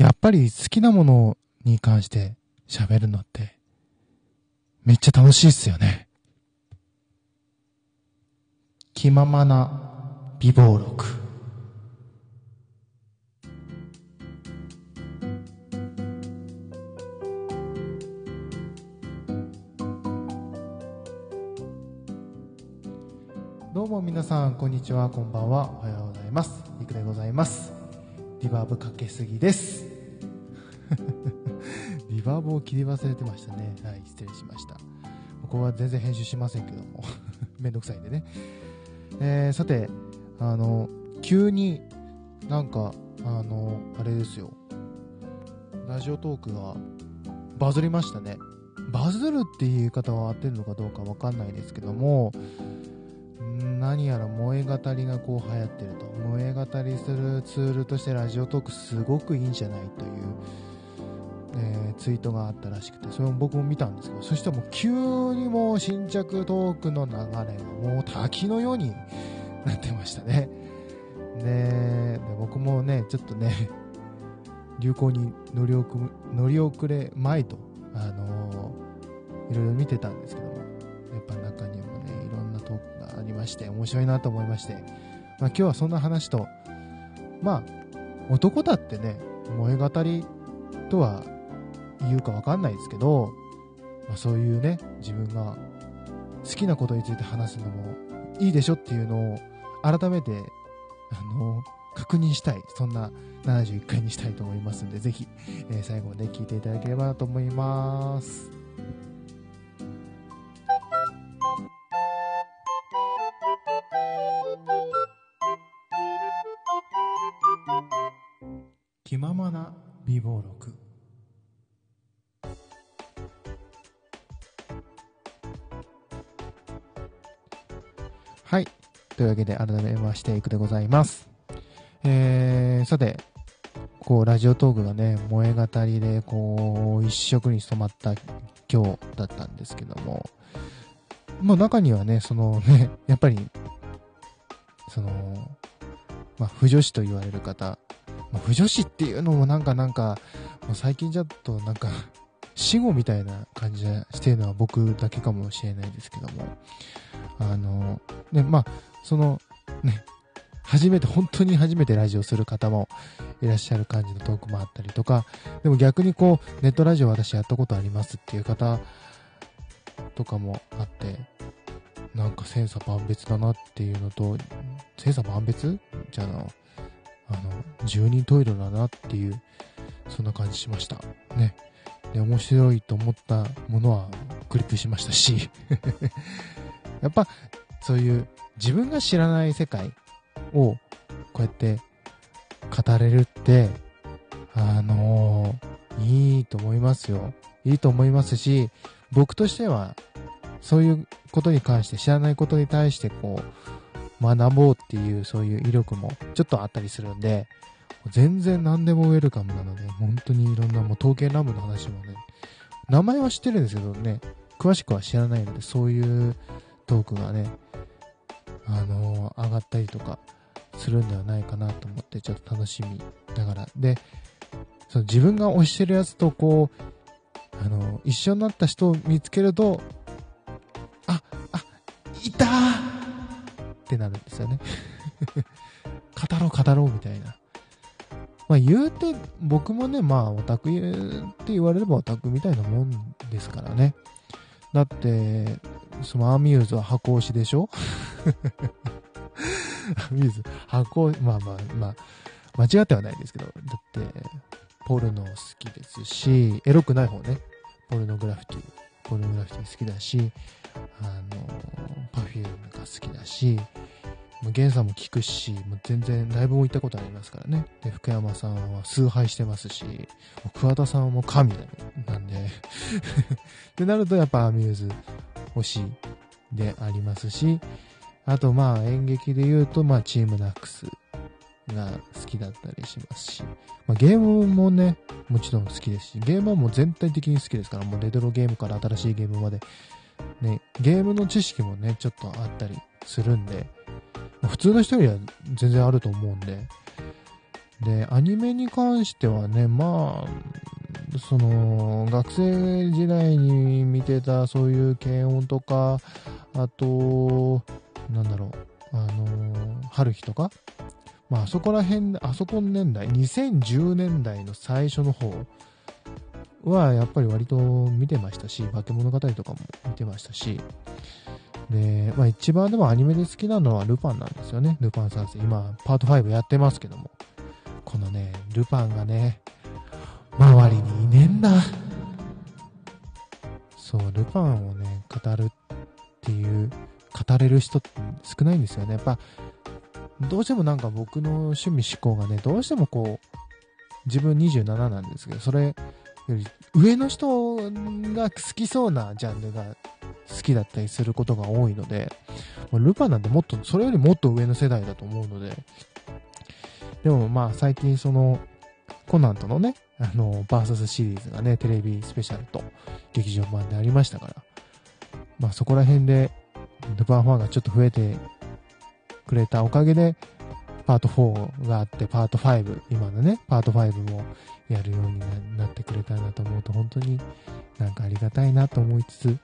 やっぱり好きなものに関して喋るのって、めっちゃ楽しいっすよね。気ままな美貌録。どうも皆さん、こんにちは、こんばんは、おはようございます。りくでございます。リバーブかけすぎです。リバーブを切り忘れてましたね。はい、失礼しました。ここは全然編集しませんけども、めんどくさいんでね。えー、さて、あの、急になんか、あの、あれですよ。ラジオトークがバズりましたね。バズるっていう言い方は合ってるのかどうかわかんないですけども、何やら萌え語りがこう流行ってると。萌え語りするツールとしてラジオトークすごくいいんじゃないという、えーツイートがあったらしくて、それも僕も見たんですけど、そしたらもう急にもう新着トークの流れがもう滝のように なってましたね。で僕もね、ちょっとね、流行に乗り遅乗り遅れまいと、あのーいろいろ見てたんですけども、やっぱ中にもね、いろんなありまして、面白いなと思いまして、まあ今日はそんな話と、まあ、男だってね、萌え語りとは言うかわかんないですけど、まあ、そういうね、自分が好きなことについて話すのもいいでしょっていうのを改めて、あの、確認したい。そんな71回にしたいと思いますんで、ぜひ、えー最後まで聞いていただければなと思います。な美貌録。はい。というわけで、改めまして、いくでございます。えー、さて、こう、ラジオトークがね、萌え語りで、こう、一色に染まった今日だったんですけども、まあ中にはね、そのね、やっぱり、その、まあ、不女子と言われる方、まあ、不女子っていうのもなんかなんか、もう最近じゃとなんか、死後みたいな感じがしてるのは僕だけかもしれないですけども、あの、ね、まあ、その、ね、初めて、本当に初めてラジオする方もいらっしゃる感じのトークもあったりとか、でも逆にこう、ネットラジオ私やったことありますっていう方とかもあって、なんか千差万別だなっていうのと、千差万別？じゃあな、あの、十人十色だなっていう、そんな感じしました。ね。で、面白いと思ったものはクリップしましたし、やっぱ、そういう自分が知らない世界をこうやって語れるって、あのいいと思いますよ。いいと思いますし、僕としては、そういうことに関して、知らないことに対してこう、学ぼうっていうそういう威力もちょっとあったりするんで、全然何でもウェルカムなので、本当にいろんなもう統計ラムの話もね、名前は知ってるんですけどね、詳しくは知らないので、そういうトークがね、あの上がったりとかするんではないかなと思って、ちょっと楽しみながら。で、その自分が推してるやつとこう、あの一緒になった人を見つけると、ってなるんですよね。語ろう語ろうみたいな。まあ言うて、僕もね、まあオタクって言われればオタクみたいなもんですからね。だって、そのアミューズは箱推しでしょ？アミューズ、箱、まあまあまあ、間違ってはないですけど、だって、ポルノ好きですし、エロくない方ね、ポルノグラフィティ、ポルノグラフィティ好きだし、あの、 Perfume が好きだし、もうゲンさんも聞くし、もう全然ライブも行ったことありますからね。で、福山さんは崇拝してますし、桑田さんはもう神なんで、ってなるとやっぱアミューズ推しでありますし、あとまあ演劇で言うとまあチームナックスが好きだったりしますし、まあ、ゲームもね、もちろん好きですし、ゲームはもう全体的に好きですから、もうレトロゲームから新しいゲームまで、ね、ゲームの知識もね、ちょっとあったりするんで、普通の人よりは全然あると思うんで、で、アニメに関してはね、まあ、その、学生時代に見てたそういう軽音とか、あと、なんだろう、あの、春日とか、まあ、あそこら辺、あそこの年代、2010年代の最初の方は、やっぱり割と見てましたし、化け物語とかも見てましたし、で、まあ一番でもアニメで好きなのはルパンなんですよね。ルパン三世。今、パート5やってますけども。このね、ルパンがね、周りにいねえんだ。そう、ルパンをね、語るっていう、語れる人って少ないんですよね。やっぱ、どうしてもなんか僕の趣味思考がね、どうしてもこう、自分27なんですけど、それより上の人が好きそうなジャンルが好きだったりすることが多いので、まルパンなんてもっと、それよりもっと上の世代だと思うので、でもまあ最近その、コナンとのね、あの、バーサスシリーズがね、テレビスペシャルと劇場版でありましたから、まあそこら辺で、ルパンファンがちょっと増えてくれたおかげで、パート4があって、パート5、今のね、パート5もやるようになってくれたなと思うと、本当になんかありがたいなと思いつつ、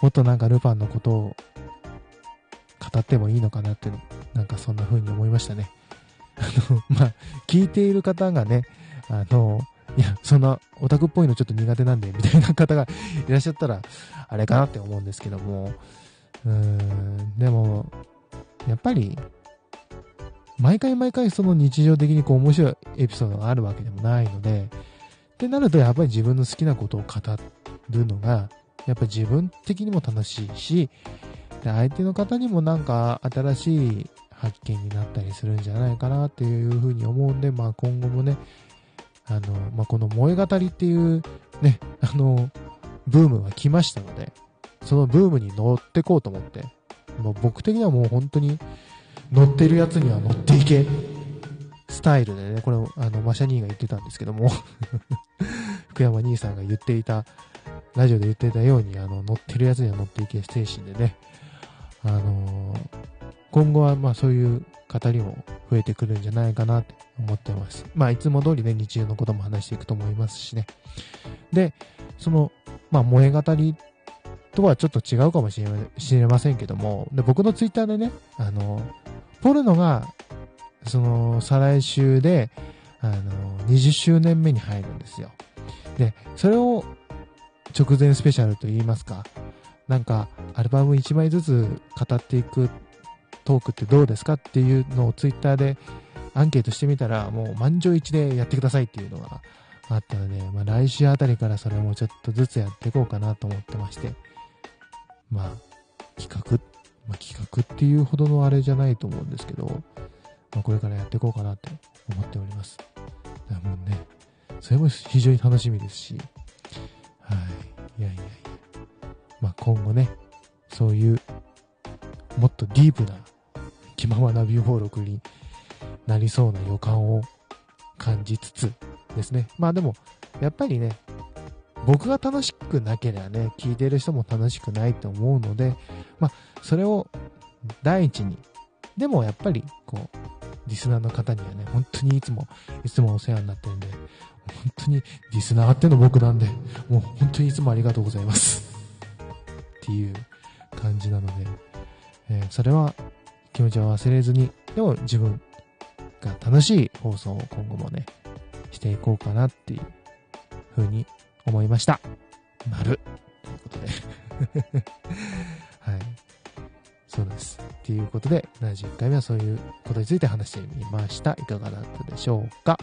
もっとなんかルパンのことを語ってもいいのかなっていうの、なんかそんな風に思いましたね。あの、まあ、聞いている方がね、あの、いや、そんなオタクっぽいのちょっと苦手なんで、みたいな方がいらっしゃったら、あれかなって思うんですけども、うーん、でも、やっぱり、毎回毎回その日常的にこう面白いエピソードがあるわけでもないので、ってなるとやっぱり自分の好きなことを語るのが、やっぱ自分的にも楽しいし、で相手の方にもなんか新しい発見になったりするんじゃないかなっていうふうに思うんで、まあ今後もね、あの、まあこの萌え語りっていうね、あの、ブームが来ましたので、そのブームに乗ってこうと思って、もう僕的にはもう本当に乗ってるやつには乗っていけスタイルでね、これあの、マシャ兄が言ってたんですけども。福山兄さんが言っていた、ラジオで言っていたように、あの、乗ってるやつには乗っていけ精神でね、あのー、今後はまあそういう語りも増えてくるんじゃないかなって思ってます。まあいつも通りね、日常のことも話していくと思いますしね。で、その、まあ萌え語りとはちょっと違うかもしれませんけども、で僕のツイッターでね、あの、ポルノが、その、再来週で、あの、20周年目に入るんですよ。で、それを直前スペシャルと言いますか、なんか、アルバム1枚ずつ語っていくトークってどうですかっていうのをツイッターでアンケートしてみたら、もう満場一でやってくださいっていうのがあったので、まあ来週あたりからそれもちょっとずつやっていこうかなと思ってまして、まあ、企画、まあ、企画っていうほどのあれじゃないと思うんですけど、まあ、これからやっていこうかなと思っております。だからもうね、それも非常に楽しみですし、はい。いやいやいや。まあ、今後ね、そういう、もっとディープな気ままなビューフォー録になりそうな予感を感じつつですね。まあでも、やっぱりね、僕が楽しくなければね、聞いてる人も楽しくないと思うので、まあ、それを第一に、でもやっぱり、こう、リスナーの方にはね、本当にいつも、いつもお世話になってる、当にリスナーっての僕なんで、もう本当にいつもありがとうございます。っていう感じなので、えー、それは気持ちは忘れずに、でも自分が楽しい放送を今後もね、していこうかなっていう風に思いました。丸。ということで はい。そうです。ということで、71回目はそういうことについて話してみました。いかがだったでしょうか、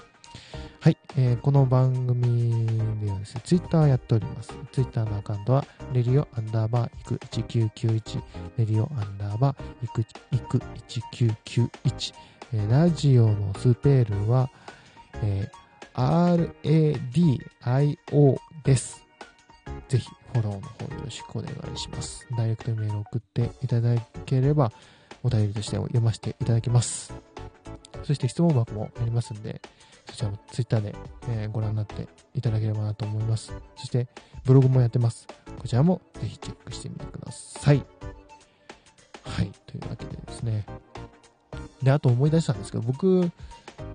えー、この番組ではですね、ツイッターやっております。ツイッターのアカウントは、レリオアンダーバーイク1991、レリオアンダーバーイクイク1991、えー、ラジオのスペルは、えー、RADIO です。ぜひ、フォローの方よろしくお願いします。ダイレクトメール送っていただければ、お便りとして読ませていただきます。そして質問箱もありますんで、そちらも Twitter で、えー、ご覧になっていただければなと思います。そして、ブログもやってます。こちらもぜひチェックしてみてください。はい。というわけでですね。で、あと思い出したんですけど、僕、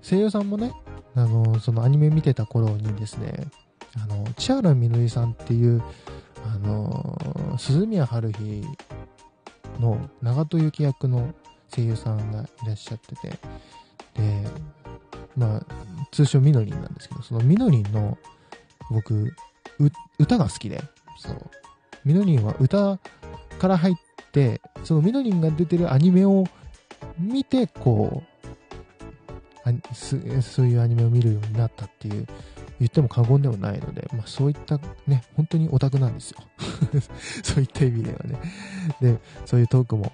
声優さんもね、あの、そのアニメ見てた頃にですね、あの、千原みのりさんっていう、あの、鈴宮春日の長戸幸役の声優さんがいらっしゃってて、で、まあ、通称みのりんなんですけど、そのみのりんの、僕、歌が好きで、そう。みのりんは歌から入って、そのみのりんが出てるアニメを見て、こう、そういうアニメを見るようになったっていう、言っても過言ではないので、まあそういったね、本当にオタクなんですよ。そういった意味ではね。で、そういうトークも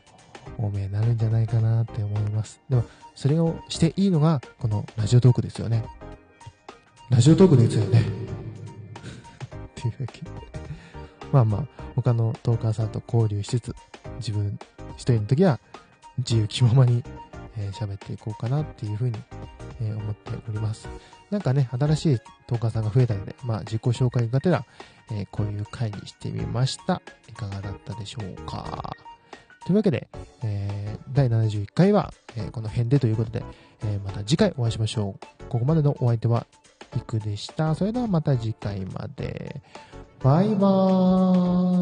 多めになるんじゃないかなって思います。でも、それをしていいのが、このラジオトークですよね。ラジオトークですよね。っていうわけ。まあまあ、他のトーカーさんと交流しつつ、自分一人の時は自由気ままにえー、喋っていこうかなっていうふうに、えー、思っております。なんかね、新しいトーカーさんが増えたので、まあ自己紹介がてら、えー、こういう回にしてみました。いかがだったでしょうか？というわけで、えー、第71回は、えー、この辺でということで、えー、また次回お会いしましょう。ここまでのお相手は、いくでした。それではまた次回まで。バイバーイ。